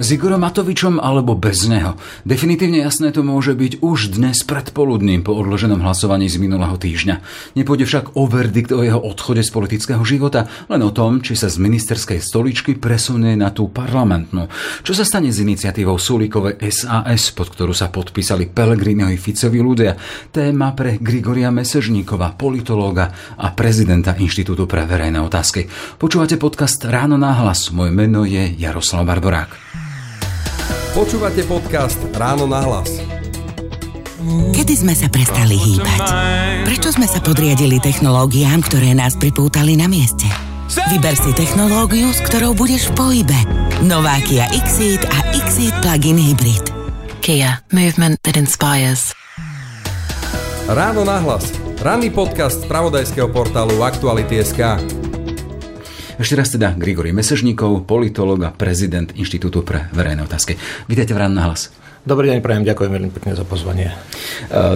S Igorom Matovičom alebo bez neho. Definitívne jasné to môže byť už dnes predpoludním po odloženom hlasovaní z minulého týždňa. Nepôjde však o verdikt o jeho odchode z politického života, len o tom, či sa z ministerskej stoličky presunie na tú parlamentnú. Čo sa stane s iniciatívou Sulíkové SAS, pod ktorú sa podpísali Pelegrinovi Ficovi ľudia. Téma pre Grigoria Mesežníkova, politológa a prezidenta Inštitútu pre verejné otázky. Počúvate podcast Ráno náhlas. Moje meno je Jaroslav Barborák. Počúvate podcast Ráno na hlas. Kedy sme sa prestali hýbať? Prečo sme sa podriadili technológiám, ktoré nás pripútali na mieste? Vyber si technológiu, s ktorou budeš v pohybe. Nová Kia Xeed a Xeed Plug-in Hybrid. Kia. Movement that inspires. Ráno na hlas. Ranný podcast z pravodajského portálu Aktuality.sk. Ešte raz teda Grigory Mesežníkov, politolog a prezident Inštitútu pre verejné otázky. Vítajte v Ráno na hlas. Dobrý deň, prajem, ďakujem veľmi pekne za pozvanie. E,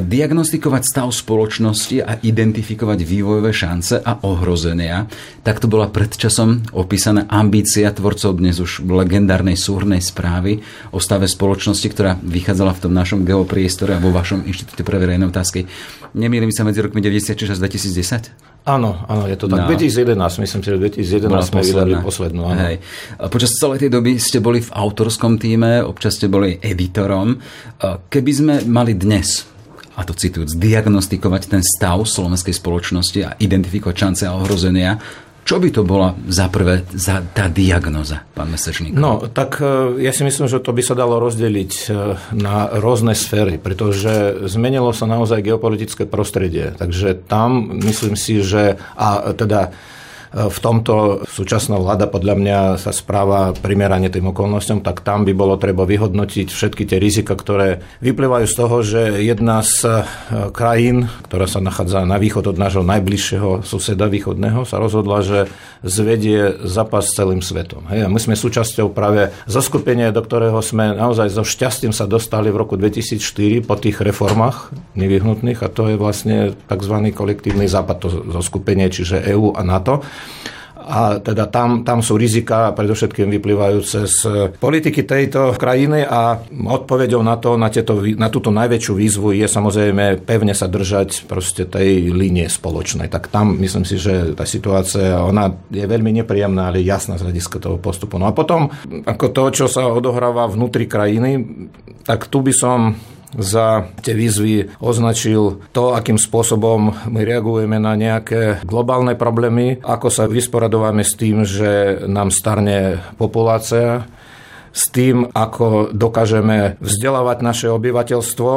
diagnostikovať stav spoločnosti a identifikovať vývojové šance a ohrozenia. Takto bola predčasom opísaná ambícia tvorcov dnes už legendárnej súhrnej správy o stave spoločnosti, ktorá vychádzala v tom našom geopriestore a vo vašom Inštitúte pre verejné otázky. Nemýlim sa medzi rokmi 96 a 2010? Áno, áno, je to tak. No. 2011, myslím si, že 2011 sme vydali poslednú. Áno. Hej. Počas celej tej doby ste boli v autorskom týme, občas ste boli editorom. Keby sme mali dnes a to citujúc, diagnostikovať ten stav slovenskej spoločnosti a identifikovať šance a ohrozenia, čo by to bola za prvé za tá diagnoza, pán Mesečník? No, tak e, ja si myslím, že to by sa dalo rozdeliť e, na rôzne sféry, pretože zmenilo sa naozaj geopolitické prostredie. Takže tam myslím si, že a teda v tomto súčasná vláda podľa mňa sa správa primerane tým okolnostiam, tak tam by bolo treba vyhodnotiť všetky tie rizika, ktoré vyplývajú z toho, že jedna z e, krajín, ktorá sa nachádza na východ od nášho najbližšieho suseda východného, sa rozhodla, že zvedie zápas s celým svetom. Hej, a my sme súčasťou práve zoskupenia, do ktorého sme naozaj so šťastím sa dostali v roku 2004 po tých reformách nevyhnutných a to je vlastne tzv. kolektívny západ, to zoskupenie, čiže EÚ a NATO. A teda tam, tam sú rizika predovšetkým vyplývajúce z politiky tejto krajiny a odpovedou na to, na, tieto, na túto najväčšiu výzvu je samozrejme pevne sa držať proste tej línie spoločnej. Tak tam myslím si, že tá situácia, ona je veľmi nepríjemná, ale jasná z hľadiska toho postupu. No a potom, ako to, čo sa odohráva vnútri krajiny, tak tu by som za tie výzvy označil to, akým spôsobom my reagujeme na nejaké globálne problémy, ako sa vysporadujeme s tým, že nám starne populácia, s tým, ako dokážeme vzdelávať naše obyvateľstvo.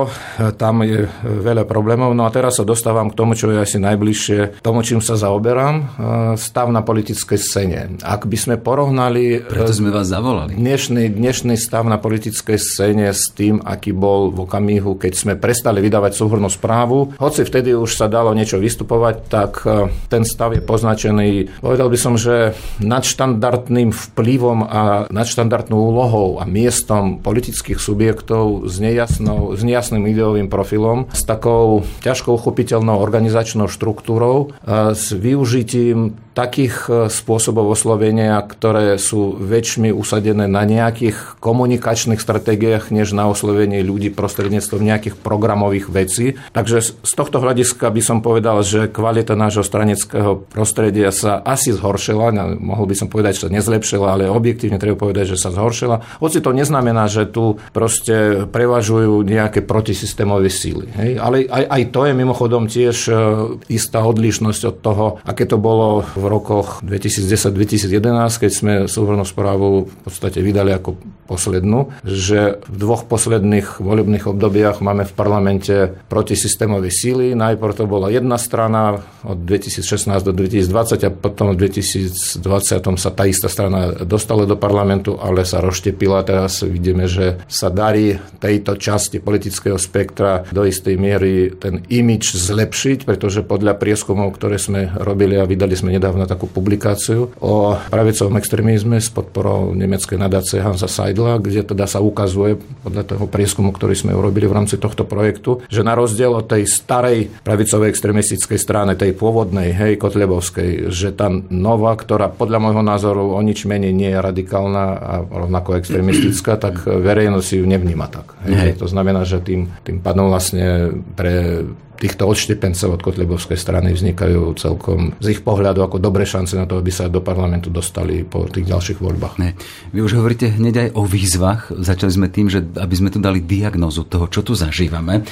Tam je veľa problémov. No a teraz sa dostávam k tomu, čo je asi najbližšie tomu, čím sa zaoberám. Stav na politickej scéne. Ak by sme porovnali... Preto sme vás zavolali. Dnešný, dnešný stav na politickej scéne s tým, aký bol v okamihu, keď sme prestali vydávať súhrnú správu. Hoci vtedy už sa dalo niečo vystupovať, tak e, ten stav je poznačený, povedal by som, že nadštandardným vplyvom a nadštandardnú úlohou úlohou a miestom politických subjektov s, nejasnou, s nejasným ideovým profilom, s takou ťažko uchopiteľnou organizačnou štruktúrou, s využitím takých e, spôsobov oslovenia, ktoré sú väčšmi usadené na nejakých komunikačných stratégiách, než na oslovenie ľudí prostredníctvom nejakých programových vecí. Takže z tohto hľadiska by som povedal, že kvalita nášho straneckého prostredia sa asi zhoršila, mohol by som povedať, že sa nezlepšila, ale objektívne treba povedať, že sa zhoršila. Hoci to neznamená, že tu proste prevažujú nejaké protisystémové síly. Hej? Ale aj, aj to je mimochodom tiež e, istá odlišnosť od toho, aké to bolo v rokoch 2010-2011, keď sme súhrnú správu v podstate vydali ako poslednú, že v dvoch posledných volebných obdobiach máme v parlamente protisystémové síly. Najprv to bola jedna strana od 2016 do 2020 a potom v 2020 sa tá istá strana dostala do parlamentu, ale sa odštepila. Teraz vidíme, že sa darí tejto časti politického spektra do istej miery ten imič zlepšiť, pretože podľa prieskumov, ktoré sme robili a vydali sme nedávno takú publikáciu o pravicovom extrémizme s podporou nemeckej nadácie Hansa Seidla, kde teda sa ukazuje podľa toho prieskumu, ktorý sme urobili v rámci tohto projektu, že na rozdiel od tej starej pravicovej extrémistickej strany, tej pôvodnej, hej, Kotlebovskej, že tá nová, ktorá podľa môjho názoru o nič menej nie je radikálna a rovnako extrémistická, tak verejnosť ju nevníma tak. Hej. To znamená, že tým, tým pádom vlastne pre týchto odštepencov od Kotlebovskej strany vznikajú celkom z ich pohľadu ako dobré šance na to, aby sa do parlamentu dostali po tých ďalších voľbách. Ne. Vy už hovoríte hneď aj o výzvach. Začali sme tým, že aby sme tu dali diagnozu toho, čo tu zažívame.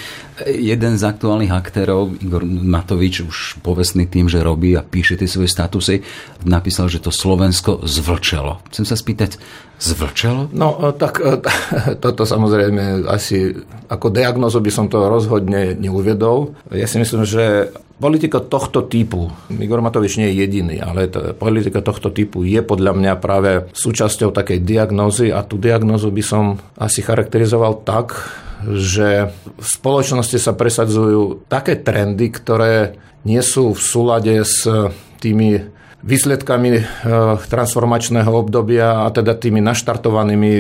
Jeden z aktuálnych aktérov, Igor Matovič, už povestný tým, že robí a píše tie svoje statusy, napísal, že to Slovensko zvlčelo. Chcem sa spýtať, zvlčelo? No, e, tak e, toto samozrejme asi ako diagnozu by som to rozhodne neuvedol. Ja si myslím, že politika tohto typu, Igor Matovič nie je jediný, ale politika tohto typu je podľa mňa práve súčasťou takej diagnózy a tú diagnózu by som asi charakterizoval tak, že v spoločnosti sa presadzujú také trendy, ktoré nie sú v súlade s tými výsledkami eh, transformačného obdobia a teda tými naštartovanými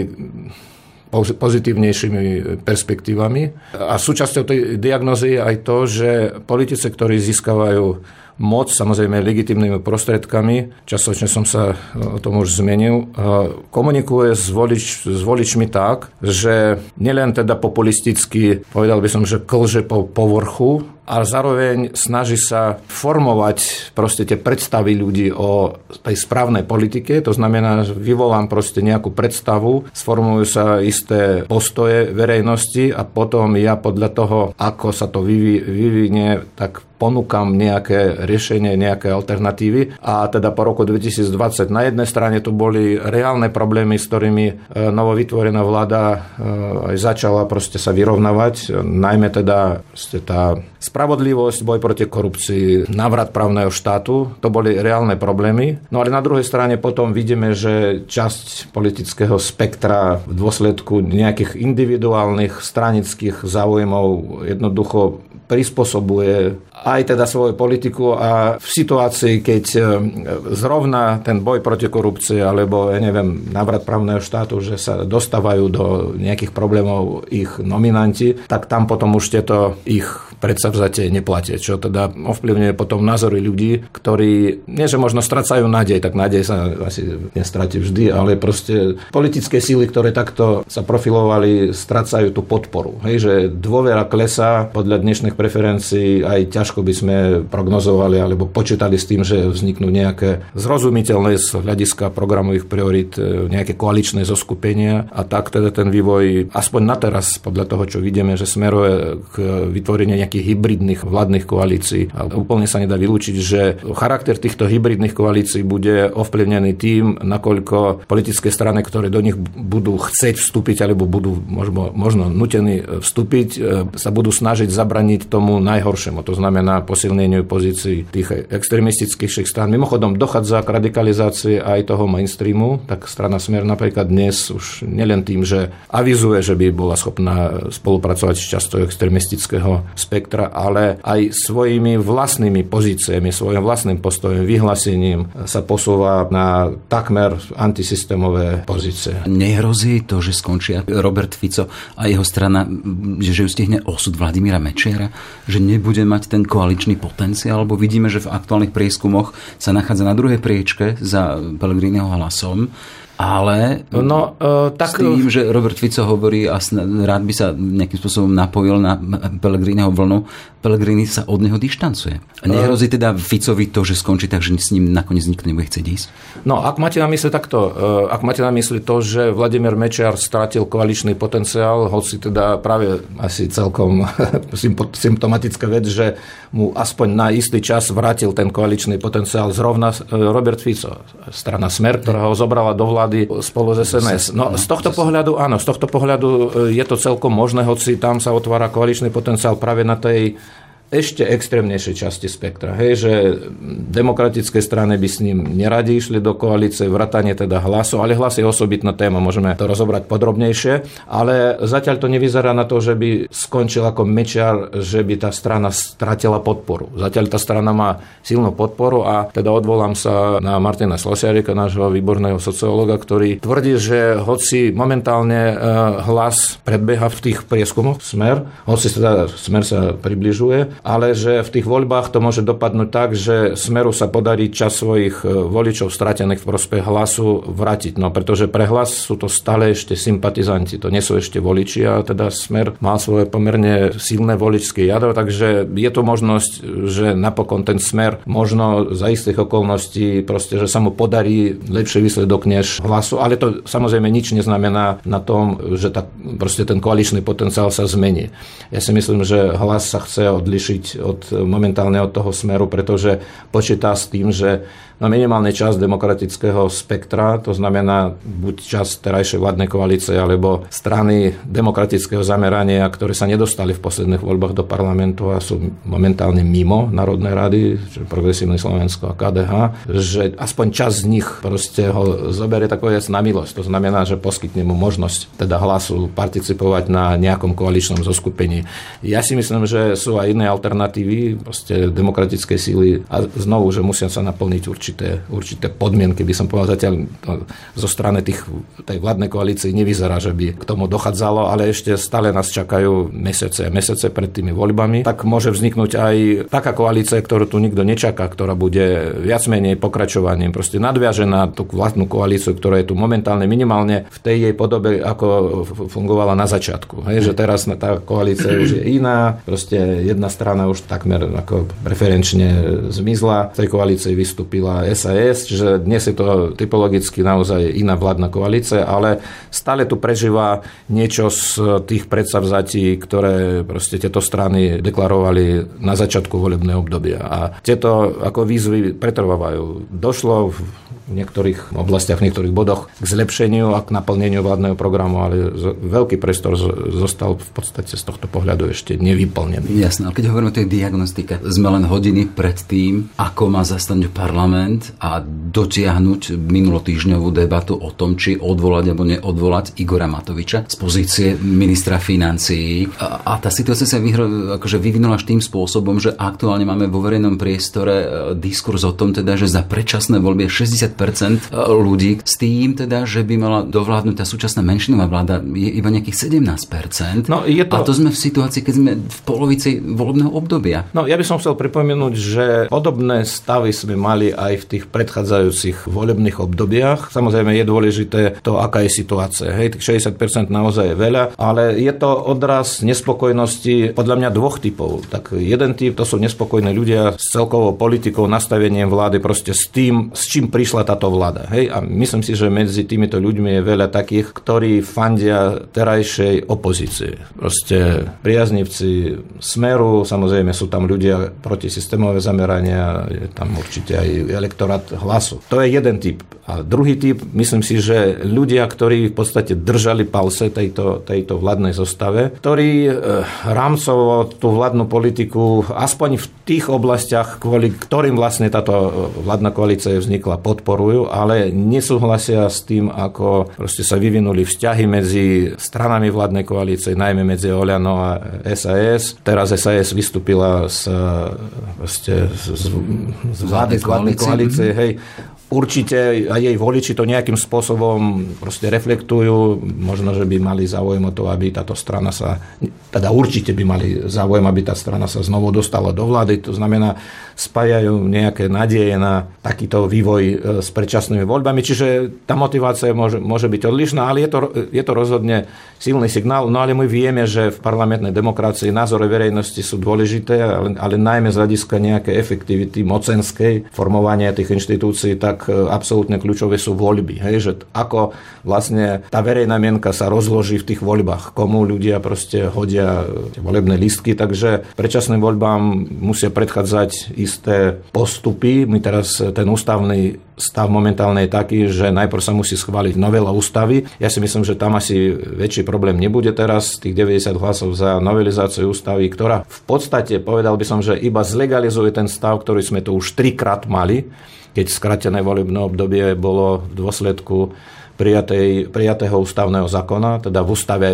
pozitívnejšími perspektívami. A súčasťou tej diagnozy je aj to, že politici, ktorí získavajú moc, samozrejme legitimnými prostredkami, častočne som sa o tom už zmenil, komunikuje s, volič, s voličmi tak, že nielen teda populisticky, povedal by som, že klže po povrchu, a zároveň snaží sa formovať proste tie predstavy ľudí o tej správnej politike. To znamená, že vyvolám proste nejakú predstavu, sformujú sa isté postoje verejnosti a potom ja podľa toho, ako sa to vyvinie, tak ponúkam nejaké riešenie, nejaké alternatívy. A teda po roku 2020 na jednej strane tu boli reálne problémy, s ktorými e, novovytvorená vláda e, aj začala proste sa vyrovnávať, najmä teda tá spravodlivosť, boj proti korupcii, návrat právneho štátu, to boli reálne problémy. No ale na druhej strane potom vidíme, že časť politického spektra v dôsledku nejakých individuálnych stranických záujmov jednoducho prispôsobuje aj teda svoju politiku a v situácii, keď e, zrovna ten boj proti korupcii alebo, ja neviem, návrat právneho štátu, že sa dostávajú do nejakých problémov ich nominanti, tak tam potom už tieto ich predsavzatie neplatie, čo teda ovplyvňuje potom názory ľudí, ktorí, nie že možno stracajú nádej, tak nádej sa asi nestratí vždy, ale proste politické síly, ktoré takto sa profilovali, stracajú tú podporu. Hej, že dôvera klesá podľa dnešných preferencií aj ťažko by sme prognozovali alebo počítali s tým, že vzniknú nejaké zrozumiteľné z hľadiska programových priorit e, nejaké koaličné zoskupenia a tak teda ten vývoj, aspoň na teraz, podľa toho, čo vidíme, že smeruje k vytvoreniu nejakých hybridných vládnych koalícií. A úplne sa nedá vylúčiť, že charakter týchto hybridných koalícií bude ovplyvnený tým, nakoľko politické strany, ktoré do nich budú chcieť vstúpiť alebo budú možno, možno nutení vstúpiť, e, sa budú snažiť zabraniť tomu najhoršiemu. To znamená na posilneniu pozícií tých extremistických strán. Mimochodom, dochádza k radikalizácii aj toho mainstreamu, tak strana Smer napríklad dnes už nielen tým, že avizuje, že by bola schopná spolupracovať s časťou extremistického spektra, ale aj svojimi vlastnými pozíciami, svojim vlastným postojom, vyhlásením sa posúva na takmer antisystémové pozície. Nehrozí to, že skončia Robert Fico a jeho strana, že ju stihne osud Vladimíra Mečiara, že nebude mať ten koaličný potenciál, lebo vidíme, že v aktuálnych prieskumoch sa nachádza na druhej priečke za Pellegriniho hlasom ale no, uh, tak... s tým, že Robert Fico hovorí a rád by sa nejakým spôsobom napojil na Pellegriniho vlnu, Pellegrini sa od neho dištancuje. A nehrozí teda Ficovi to, že skončí tak, že s ním nakoniec nikto nebude chcieť ísť? No, ak máte na mysli takto, uh, ak máte na mysli to, že Vladimír Mečiar stratil koaličný potenciál, hoci teda práve asi celkom symptomatická vec, že mu aspoň na istý čas vrátil ten koaličný potenciál zrovna Robert Fico, strana Smer, ktorá ho zobrala do vlády spolu s SNS. No z tohto pohľadu, áno, z tohto pohľadu e, je to celkom možné, hoci tam sa otvára koaličný potenciál práve na tej ešte extrémnejšej časti spektra. Hej, že demokratické strany by s ním neradi išli do koalície, vratanie teda hlasu, ale hlas je osobitná téma, môžeme to rozobrať podrobnejšie, ale zatiaľ to nevyzerá na to, že by skončil ako mečiar, že by tá strana stratila podporu. Zatiaľ tá strana má silnú podporu a teda odvolám sa na Martina Slosiarika, nášho výborného sociológa, ktorý tvrdí, že hoci momentálne e, hlas predbeha v tých prieskumoch smer, hoci teda smer sa približuje, ale že v tých voľbách to môže dopadnúť tak, že Smeru sa podarí čas svojich e, voličov stratených v prospech hlasu vrátiť. No pretože pre hlas sú to stále ešte sympatizanti, to nie sú ešte voliči a teda Smer má svoje pomerne silné voličské jadro, takže je to možnosť, že napokon ten Smer možno za istých okolností proste, že sa mu podarí lepší výsledok než hlasu, ale to samozrejme nič neznamená na tom, že tá, proste ten koaličný potenciál sa zmení. Ja si myslím, že hlas sa chce odlišiť odlišiť od, momentálne od toho smeru, pretože počíta s tým, že na minimálnej časť demokratického spektra, to znamená buď časť terajšej vládnej koalície alebo strany demokratického zamerania, ktoré sa nedostali v posledných voľbách do parlamentu a sú momentálne mimo Národnej rady, čiže Progresívne Slovensko a KDH, že aspoň časť z nich proste ho zoberie takový na milosť. To znamená, že poskytne mu možnosť teda hlasu participovať na nejakom koaličnom zoskupení. Ja si myslím, že sú aj iné alternatívy, proste demokratické síly a znovu, že musia sa naplniť určite určité, určité podmienky, by som povedal, zatiaľ zo strany tých, tej vládnej koalície nevyzerá, že by k tomu dochádzalo, ale ešte stále nás čakajú mesiace a mesiace pred tými voľbami. Tak môže vzniknúť aj taká koalícia, ktorú tu nikto nečaká, ktorá bude viac menej pokračovaním, proste nadviaže na tú vládnu koalíciu, ktorá je tu momentálne minimálne v tej jej podobe, ako fungovala na začiatku. Hej, že teraz tá koalícia už je iná, proste jedna strana už takmer ako preferenčne zmizla, v tej koalícii vystúpila SAS, čiže dnes je to typologicky naozaj iná vládna koalícia, ale stále tu prežíva niečo z tých predsavzatí, ktoré proste tieto strany deklarovali na začiatku volebného obdobia. A tieto ako výzvy pretrvávajú. Došlo v niektorých oblastiach, v niektorých bodoch k zlepšeniu a k naplneniu vládneho programu, ale veľký priestor zostal v podstate z tohto pohľadu ešte nevyplnený. Jasné, ale keď hovoríme o tej diagnostike, sme len hodiny pred tým, ako má zastať parlament a dotiahnuť minulotýžňovú debatu o tom, či odvolať alebo neodvolať Igora Matoviča z pozície ministra financií. A, a tá situácia sa vyhro, akože vyvinula tým spôsobom, že aktuálne máme vo verejnom priestore e, diskurs o tom, teda, že za predčasné voľby 60 50% ľudí s tým teda, že by mala dovládnuť tá súčasná menšinová vláda je iba nejakých 17%. No, je to... A to sme v situácii, keď sme v polovici volebného obdobia. No ja by som chcel pripomenúť, že podobné stavy sme mali aj v tých predchádzajúcich volebných obdobiach. Samozrejme je dôležité to, aká je situácia. Hej, tých 60% naozaj je veľa, ale je to odraz nespokojnosti podľa mňa dvoch typov. Tak jeden typ to sú nespokojní ľudia s celkovou politikou, nastavením vlády, proste s tým, s čím prišla táto vláda. Hej? A myslím si, že medzi týmito ľuďmi je veľa takých, ktorí fandia terajšej opozície. Proste priaznivci Smeru, samozrejme sú tam ľudia proti systémové zamerania, je tam určite aj elektorát hlasu. To je jeden typ. A druhý typ, myslím si, že ľudia, ktorí v podstate držali palce tejto, tejto vládnej zostave, ktorí e, rámcovo tú vládnu politiku aspoň v tých oblastiach, kvôli ktorým vlastne táto vládna koalícia vznikla, podporu podporujú, ale nesúhlasia s tým, ako proste sa vyvinuli vzťahy medzi stranami vládnej koalície, najmä medzi Oľano a SAS. Teraz SAS vystúpila z, proste, z, z vládnej koalície, hej, Určite aj jej voliči to nejakým spôsobom proste reflektujú. Možno, že by mali záujem o to, aby táto strana sa, teda určite by mali záujem, aby tá strana sa znovu dostala do vlády. To znamená, spájajú nejaké nádeje na takýto vývoj e, s predčasnými voľbami. Čiže tá motivácia môže, môže byť odlišná, ale je to, je to rozhodne silný signál. No ale my vieme, že v parlamentnej demokracii názory verejnosti sú dôležité, ale, ale najmä z hľadiska nejakej efektivity mocenskej formovania tých inštitúcií, tak tak e, absolútne kľúčové sú voľby. Hej, že ako vlastne tá verejná mienka sa rozloží v tých voľbách, komu ľudia proste hodia tie volebné listky, takže predčasným voľbám musia predchádzať isté postupy. My teraz ten ústavný stav momentálne je taký, že najprv sa musí schváliť novela ústavy. Ja si myslím, že tam asi väčší problém nebude teraz, tých 90 hlasov za novelizáciu ústavy, ktorá v podstate, povedal by som, že iba zlegalizuje ten stav, ktorý sme tu už trikrát mali, keď skratené volebné obdobie bolo v dôsledku prijatej, prijatého ústavného zákona, teda v ústave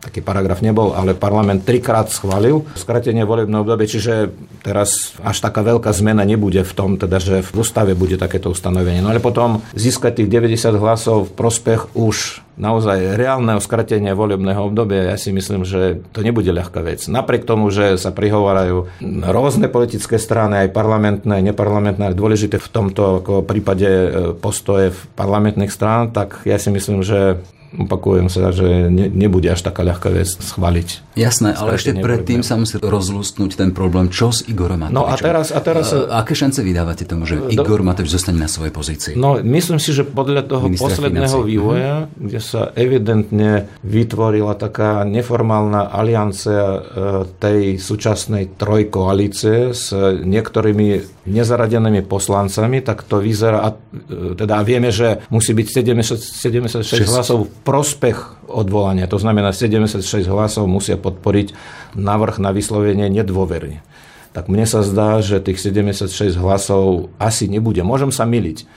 taký paragraf nebol, ale parlament trikrát schválil skratenie volebného obdobia, čiže teraz až taká veľká zmena nebude v tom, teda, že v ústave bude takéto ustanovenie. No ale potom získať tých 90 hlasov v prospech už naozaj reálneho skratenia volebného obdobia, ja si myslím, že to nebude ľahká vec. Napriek tomu, že sa prihovárajú rôzne politické strany, aj parlamentné, neparlamentné, ale dôležité v tomto ako prípade e, postoje v parlamentných strán, tak ja si myslím, že opakujem sa, že ne, nebude až taká ľahká vec schváliť. Jasné, ale ešte predtým sa musí rozlústnúť ten problém, čo s Igorom Matovičom. No a teraz... A teraz a, aké šance vydávate tomu, že Igor Matovič zostane na svojej pozícii? No, myslím si, že podľa toho Ministra posledného financí. vývoja, uh-huh. kde sa evidentne vytvorila taká neformálna aliancia e, tej súčasnej trojkoalície s niektorými nezaradenými poslancami, tak to vyzerá, e, teda vieme, že musí byť 70, 76 6. hlasov prospech odvolania. To znamená, 76 hlasov musia podporiť návrh na vyslovenie nedôvery. Tak mne sa zdá, že tých 76 hlasov asi nebude. Môžem sa miliť.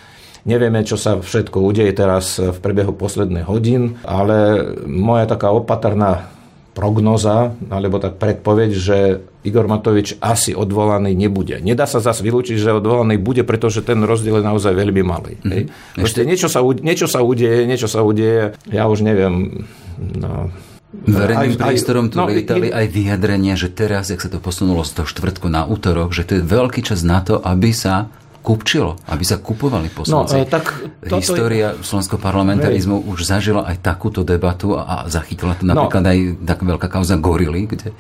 Nevieme, čo sa všetko udeje teraz v priebehu posledných hodín, ale moja taká opatrná prognoza, alebo tak predpoveď, že Igor Matovič asi odvolaný nebude. Nedá sa zase vylúčiť, že odvolaný bude, pretože ten rozdiel je naozaj veľmi malý. Mm-hmm. Ešte... Niečo, sa, niečo sa udeje, niečo sa udeje, ja už neviem, no, Verejným aj, priestorom tu no, lietali aj vyjadrenia, že teraz, jak sa to posunulo z toho štvrtku na útorok, že to je veľký čas na to, aby sa kupčilo, aby sa kupovali poslanci. No, tak História je... slovenského parlamentarizmu Hej. už zažila aj takúto debatu a, a zachytila to no. napríklad no. aj taká veľká kauza Gorily, kde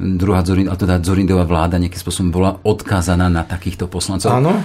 druhá Zorin, a teda Zorindová vláda nejakým spôsobom bola odkázaná na takýchto poslancov. Áno.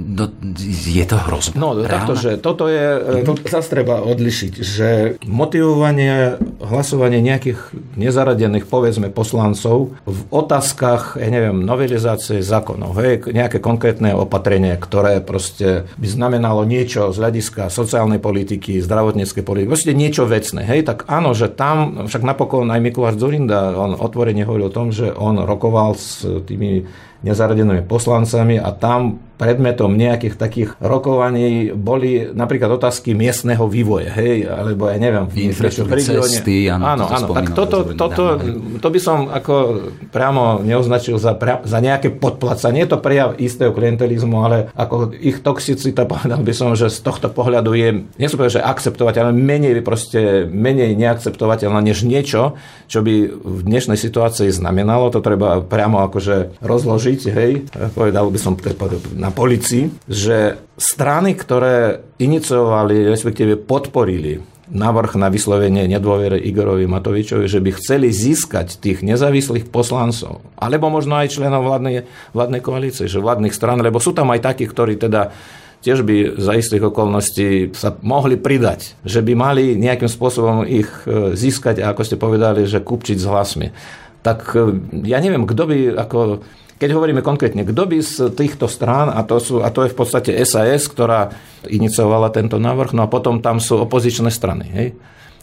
No, je to hrozné. No, takto, že toto je, to zase treba odlišiť, že motivovanie, hlasovanie nejakých nezaradených, povedzme, poslancov v otázkach, ja neviem, novelizácie zákonov, hej, nejaké konkrétne opatrenie ktoré proste by znamenalo niečo z hľadiska sociálnej politiky, zdravotníckej politiky, proste niečo vecné. Hej, tak áno, že tam, však napokon aj Mikuláš Zorinda, on otvorene hovoril o tom, že on rokoval s tými nezaradenými poslancami a tam predmetom nejakých takých rokovaní boli napríklad otázky miestneho vývoja, hej, alebo ja neviem, v cesty, áno, áno, áno tak toto, toto, to by som ako priamo neoznačil za, za nejaké podplacanie, je to prejav istého klientelizmu, ale ako ich toxicita, povedal by som, že z tohto pohľadu je, nie som povedal, že akceptovateľné, menej proste, menej neakceptovateľné než niečo, čo by v dnešnej situácii znamenalo, to treba priamo akože rozložiť, hej, povedal by som na na policii, že strany, ktoré iniciovali, respektíve podporili navrh na vyslovenie nedôvere Igorovi Matovičovi, že by chceli získať tých nezávislých poslancov, alebo možno aj členov vládnej, vládnej koalície, že vládnych stran, lebo sú tam aj takí, ktorí teda tiež by za istých okolností sa mohli pridať, že by mali nejakým spôsobom ich e, získať a ako ste povedali, že kupčiť s hlasmi. Tak e, ja neviem, kto by ako keď hovoríme konkrétne, kto by z týchto strán, a to, sú, a to je v podstate SAS, ktorá iniciovala tento návrh, no a potom tam sú opozičné strany. Hej?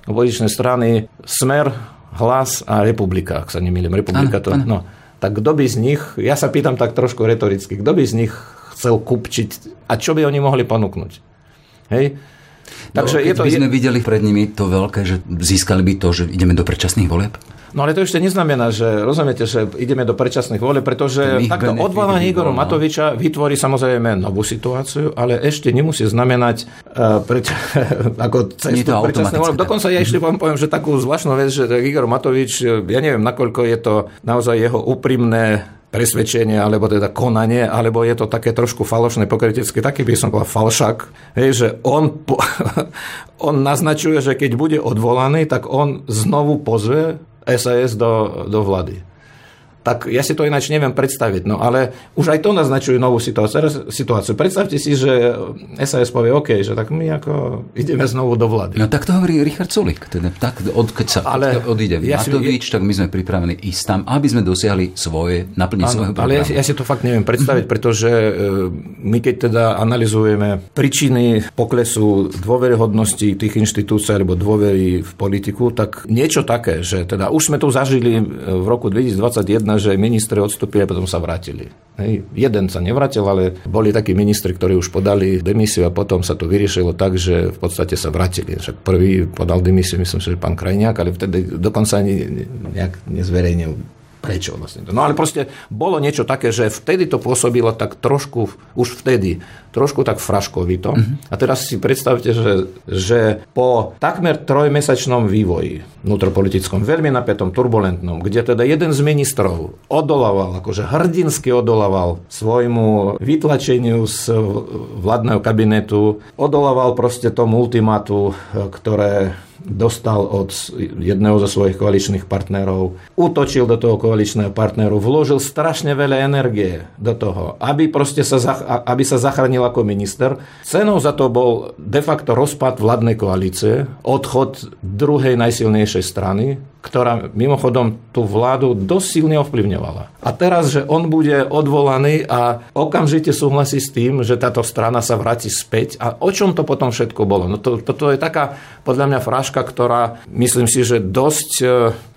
Opozičné strany Smer, Hlas a Republika, ak sa nemýlim. Republika to, no. Tak kto by z nich, ja sa pýtam tak trošku retoricky, kto by z nich chcel kupčiť a čo by oni mohli ponúknuť? Hej? Takže no, je to, by sme videli pred nimi to veľké, že získali by to, že ideme do predčasných volieb? No ale to ešte neznamená, že rozumiete, že ideme do predčasných volieb, pretože takto odvolanie Igora Matoviča vytvorí samozrejme novú situáciu, ale ešte nemusí znamenať uh, preč, ako cestu predčasných volieb. Dokonca ja ešte vám poviem, že takú zvláštnu vec, že Igor Matovič, ja neviem, nakoľko je to naozaj jeho úprimné presvedčenie, alebo teda konanie, alebo je to také trošku falošné, pokrytecké, taký by som povedal falšak, hej, že on, po, on naznačuje, že keď bude odvolaný, tak on znovu pozve SAS do, do vlády. Tak ja si to ináč neviem predstaviť. No ale už aj to naznačuje novú situáciu. Predstavte si, že SAS povie OK, že tak my ako ideme znovu do vlády. No tak to hovorí Richard Sulik. Teda, tak od, keď sa ale odíde ja Matovič, si, tak my sme pripravení ísť tam, aby sme dosiahli svoje, naplniť svojho Ale ja, ja si to fakt neviem predstaviť, pretože e, my keď teda analizujeme príčiny poklesu dôveryhodnosti tých inštitúcií alebo dôvery v politiku, tak niečo také, že teda už sme tu zažili v roku 2021 že ministri odstúpili a potom sa vrátili. Hej. Jeden sa nevrátil, ale boli takí ministri, ktorí už podali demisiu a potom sa to vyriešilo tak, že v podstate sa vrátili. Však prvý podal demisiu, myslím si, že pán Krajniak, ale vtedy dokonca ani nejak nezverejnil prečo vlastne to. No ale proste bolo niečo také, že vtedy to pôsobilo tak trošku, už vtedy, trošku tak fraškovito. Mm-hmm. A teraz si predstavte, že, že po takmer trojmesačnom vývoji vnútropolitickom, veľmi napätom, turbulentnom, kde teda jeden z ministrov odolával, akože hrdinsky odolával svojmu vytlačeniu z vládneho kabinetu, odolával proste tomu ultimátu, ktoré dostal od jedného zo svojich koaličných partnerov, útočil do toho koaličného partneru, vložil strašne veľa energie do toho, aby, proste sa, aby sa zachránil ako minister. Cenou za to bol de facto rozpad vládnej koalície, odchod druhej najsilnejšej strany, ktorá mimochodom tú vládu dosť silne ovplyvňovala. A teraz, že on bude odvolaný a okamžite súhlasí s tým, že táto strana sa vráti späť. A o čom to potom všetko bolo? No to, toto je taká, podľa mňa, fráška, ktorá, myslím si, že dosť e,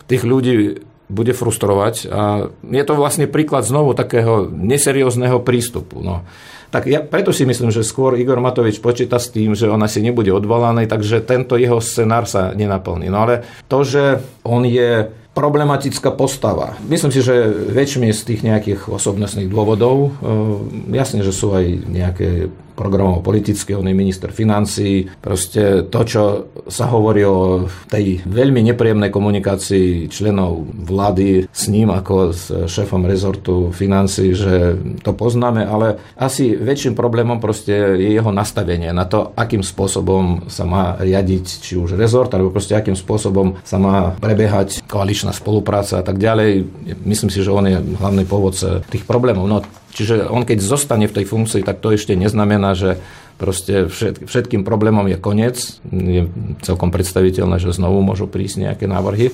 tých ľudí bude frustrovať. A je to vlastne príklad znovu takého neseriózneho prístupu. No. Tak ja preto si myslím, že skôr Igor Matovič počíta s tým, že on asi nebude odvolaný, takže tento jeho scenár sa nenaplní. No ale to, že on je problematická postava. Myslím si, že väčšine z tých nejakých osobnostných dôvodov, e, jasne, že sú aj nejaké programov politické, on je minister financí. Proste to, čo sa hovorí o tej veľmi nepríjemnej komunikácii členov vlády s ním ako s šéfom rezortu financí, že to poznáme, ale asi väčším problémom proste je jeho nastavenie na to, akým spôsobom sa má riadiť či už rezort, alebo proste akým spôsobom sa má prebiehať koaličná spolupráca a tak ďalej. Myslím si, že on je hlavný pôvodca tých problémov. No, Čiže on keď zostane v tej funkcii, tak to ešte neznamená, že proste všetkým problémom je koniec. Je celkom predstaviteľné, že znovu môžu prísť nejaké návrhy.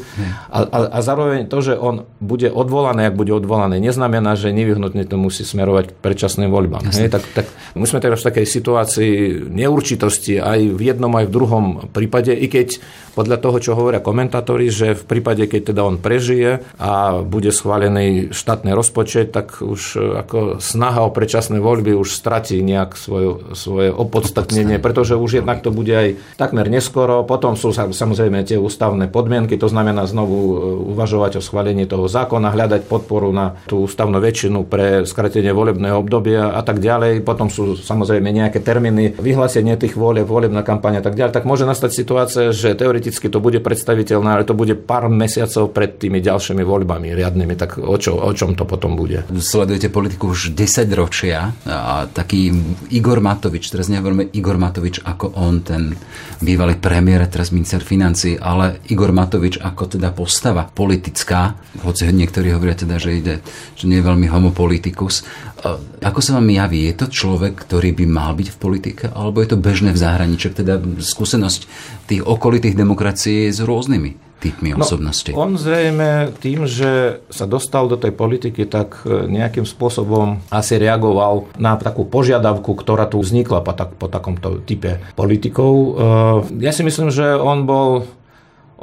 A, a, a zároveň to, že on bude odvolaný, ak bude odvolaný, neznamená, že nevyhnutne to musí smerovať k predčasným voľbám. Hej, tak, tak my sme teraz v takej situácii neurčitosti aj v jednom, aj v druhom prípade, i keď podľa toho, čo hovoria komentátori, že v prípade, keď teda on prežije a bude schválený štátny rozpočet, tak už ako snaha o predčasné voľby už stratí nejak svoje, svoje opodstatnenie, pretože už jednak to bude aj takmer neskoro. Potom sú samozrejme tie ústavné podmienky, to znamená znovu e, uvažovať o schválení toho zákona, hľadať podporu na tú ústavnú väčšinu pre skratenie volebného obdobia a tak ďalej. Potom sú samozrejme nejaké termíny, vyhlásenie tých volieb, volebná kampaň a tak ďalej. Tak môže nastať situácia, že teoreticky to bude predstaviteľné, ale to bude pár mesiacov pred tými ďalšími voľbami riadnymi. Tak o, čo, o čom to potom bude? Sledujete politiku už 10 ročia a taký Igor Matovič, teraz teraz nehovoríme Igor Matovič ako on, ten bývalý premiér, teraz minister financí, ale Igor Matovič ako teda postava politická, hoci niektorí hovoria teda, že ide, že nie je veľmi homopolitikus. Ako sa vám javí? Je to človek, ktorý by mal byť v politike, alebo je to bežné v zahraničí? Teda skúsenosť tých okolitých demokracií s rôznymi typmi no, osobnosti? On zrejme tým, že sa dostal do tej politiky, tak e, nejakým spôsobom asi reagoval na takú požiadavku, ktorá tu vznikla po, tak, po takomto type politikov. E, ja si myslím, že on bol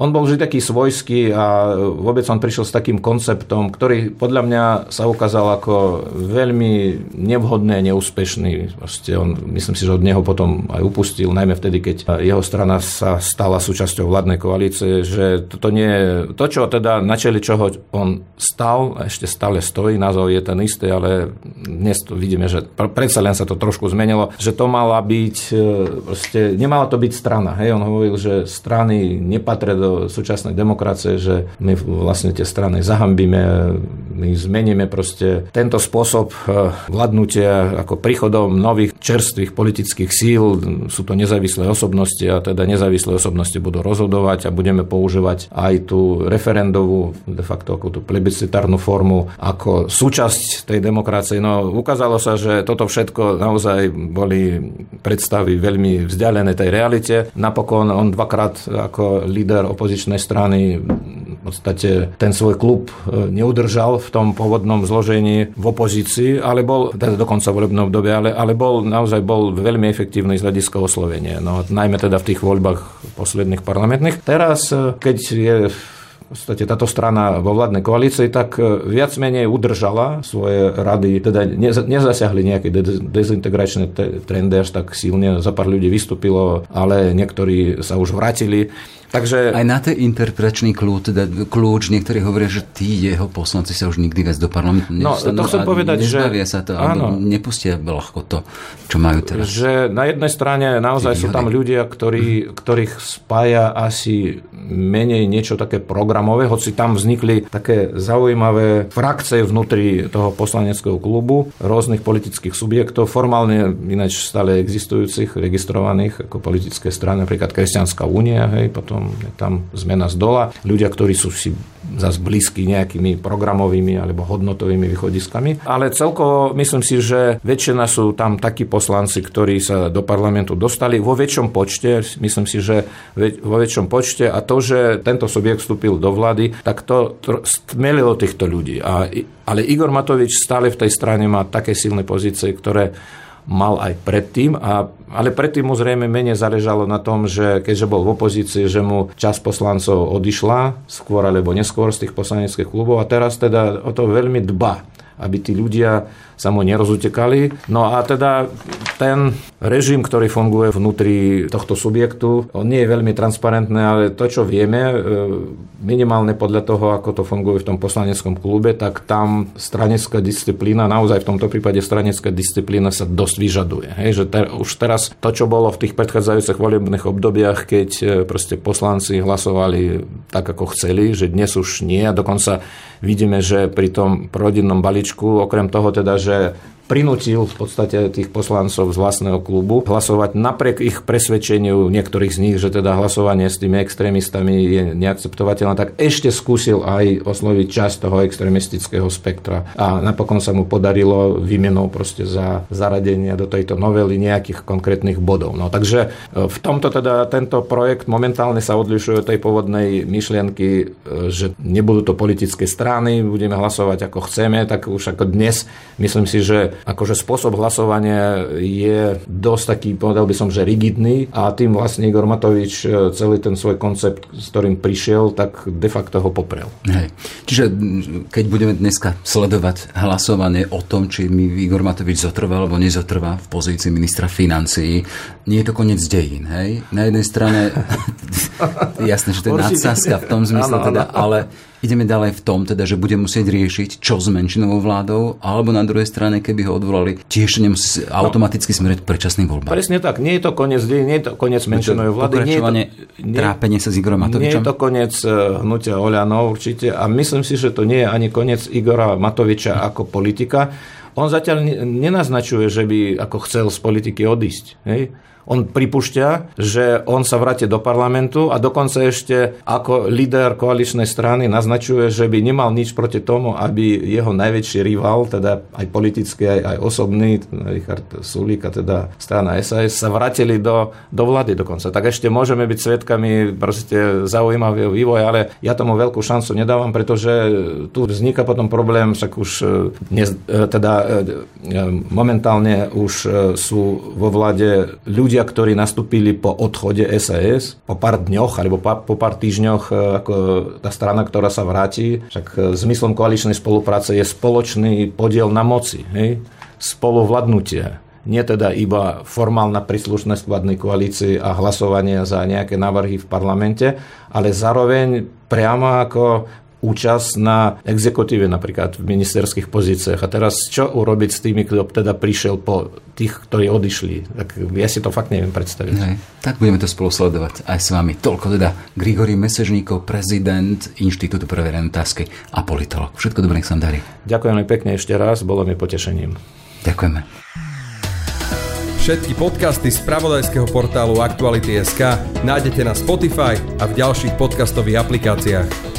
on bol vždy taký svojský a vôbec on prišiel s takým konceptom, ktorý podľa mňa sa ukázal ako veľmi nevhodný a neúspešný. Vlastne on, myslím si, že od neho potom aj upustil, najmä vtedy, keď jeho strana sa stala súčasťou vládnej koalície, že to, nie, to čo teda na čeli čoho on stal, a ešte stále stojí, názov je ten istý, ale dnes to vidíme, že predsa len sa to trošku zmenilo, že to mala byť, e, proste, nemala to byť strana. Hej? On hovoril, že strany nepatria do do súčasnej demokracie, že my vlastne tie strany zahambíme, my zmeníme proste tento spôsob e, vládnutia ako príchodom nových čerstvých politických síl, sú to nezávislé osobnosti a teda nezávislé osobnosti budú rozhodovať a budeme používať aj tú referendovú, de facto ako tú plebiscitárnu formu, ako súčasť tej demokracie. No ukázalo sa, že toto všetko naozaj boli predstavy veľmi vzdialené tej realite. Napokon on dvakrát ako líder opozičnej strany v podstate ten svoj klub e, neudržal v tom pôvodnom zložení v opozícii, ale bol, teda do konca volebného obdobia, ale, ale bol naozaj bol veľmi efektívny z hľadiska oslovenia. No, najmä teda v tých voľbách posledných parlamentných. Teraz, e, keď je podstate táto strana vo vládnej koalícii, tak e, viac menej udržala svoje rady, teda nezasiahli nejaké dezintegračné trendy až tak silne, za pár ľudí vystúpilo, ale niektorí sa už vrátili. Takže... Aj na ten interpretačný kľúč, teda kľúč, niektorí hovoria, že tí jeho poslanci sa už nikdy viac do parlamentu no, to chcem povedať, že... sa to, áno, nepustia ľahko to, čo majú teraz. Že na jednej strane naozaj sú tam ľudia, ktorí, ktorých spája asi menej niečo také programové, hoci tam vznikli také zaujímavé frakcie vnútri toho poslaneckého klubu rôznych politických subjektov, formálne ináč stále existujúcich, registrovaných ako politické strany, napríklad Kresťanská únia, hej, potom potom je tam zmena z dola. Ľudia, ktorí sú si zase blízky nejakými programovými alebo hodnotovými východiskami. Ale celkovo myslím si, že väčšina sú tam takí poslanci, ktorí sa do parlamentu dostali vo väčšom počte. Myslím si, že vo väčšom počte a to, že tento subjekt vstúpil do vlády, tak to stmelilo týchto ľudí. A, ale Igor Matovič stále v tej strane má také silné pozície, ktoré mal aj predtým, a, ale predtým mu zrejme menej záležalo na tom, že keďže bol v opozícii, že mu čas poslancov odišla skôr alebo neskôr z tých poslaneckých klubov a teraz teda o to veľmi dba aby tí ľudia sa mu nerozutekali. No a teda ten režim, ktorý funguje vnútri tohto subjektu, on nie je veľmi transparentný, ale to, čo vieme, e, minimálne podľa toho, ako to funguje v tom poslaneckom klube, tak tam stranecká disciplína, naozaj v tomto prípade stranecká disciplína sa dosť vyžaduje. Hej, že ter, už teraz to, čo bolo v tých predchádzajúcich volebných obdobiach, keď e, proste poslanci hlasovali tak, ako chceli, že dnes už nie a dokonca vidíme, že pri tom prorodinnom balíčku, okrem toho teda, že prinútil v podstate tých poslancov z vlastného klubu hlasovať napriek ich presvedčeniu niektorých z nich, že teda hlasovanie s tými extrémistami je neakceptovateľné, tak ešte skúsil aj osloviť časť toho extrémistického spektra. A napokon sa mu podarilo výmenou proste za zaradenie do tejto novely nejakých konkrétnych bodov. No takže e, v tomto teda tento projekt momentálne sa odlišuje od tej pôvodnej myšlienky, e, že nebudú to politické strany, budeme hlasovať ako chceme, tak už ako dnes myslím si, že akože spôsob hlasovania je dosť taký, povedal by som, že rigidný a tým vlastne Igor Matovič e, celý ten svoj koncept, s ktorým prišiel, tak de facto ho poprel. Hej. Čiže keď budeme dneska sledovať hlasovanie o tom, či mi Igor Matovič zotrvá alebo nezotrvá v pozícii ministra financií, nie je to koniec dejín. Hej? Na jednej strane, jasné, že to je nadsázka v tom zmysle, teda, ale Ideme ďalej v tom, teda, že bude musieť riešiť, čo s menšinovou vládou, alebo na druhej strane, keby ho odvolali, tiež nemusí automaticky smerať predčasným voľbám. Presne tak, nie je to koniec nie je to koniec menšinovej vlády. Nie je to, nie, trápenie sa s Igorom Matovičom? Nie je to koniec e, hnutia Oľano určite a myslím si, že to nie je ani koniec Igora Matoviča ako politika. On zatiaľ nenaznačuje, že by ako chcel z politiky odísť. Hej? On pripúšťa, že on sa vráti do parlamentu a dokonca ešte ako líder koaličnej strany naznačuje, že by nemal nič proti tomu, aby jeho najväčší rival, teda aj politický, aj, aj osobný, Richard Sulík a teda strana SAS, sa vrátili do, do vlády dokonca. Tak ešte môžeme byť svetkami proste zaujímavého vývoja, ale ja tomu veľkú šancu nedávam, pretože tu vzniká potom problém, však už dnes, e, teda e, e, momentálne už sú vo vláde ľudia, ľudia, ktorí nastúpili po odchode SAS, po pár dňoch alebo po pár týždňoch e, ako tá strana, ktorá sa vráti, však e, zmyslom koaličnej spolupráce je spoločný podiel na moci, hej? spolovladnutie nie teda iba formálna príslušnosť vládnej koalícii a hlasovanie za nejaké návrhy v parlamente, ale zároveň priamo ako účasť na exekutíve napríklad v ministerských pozíciách. A teraz čo urobiť s tými, kto teda prišiel po tých, ktorí odišli? Tak ja si to fakt neviem predstaviť. Hej. Tak budeme to spolu sledovať aj s vami. Toľko teda Grigory Mesežníkov, prezident Inštitútu pre verejné otázky a politolog. Všetko dobré, nech sa darí. Ďakujem pekne ešte raz, bolo mi potešením. Ďakujeme. Všetky podcasty z pravodajského portálu Aktuality.sk nájdete na Spotify a v ďalších podcastových aplikáciách.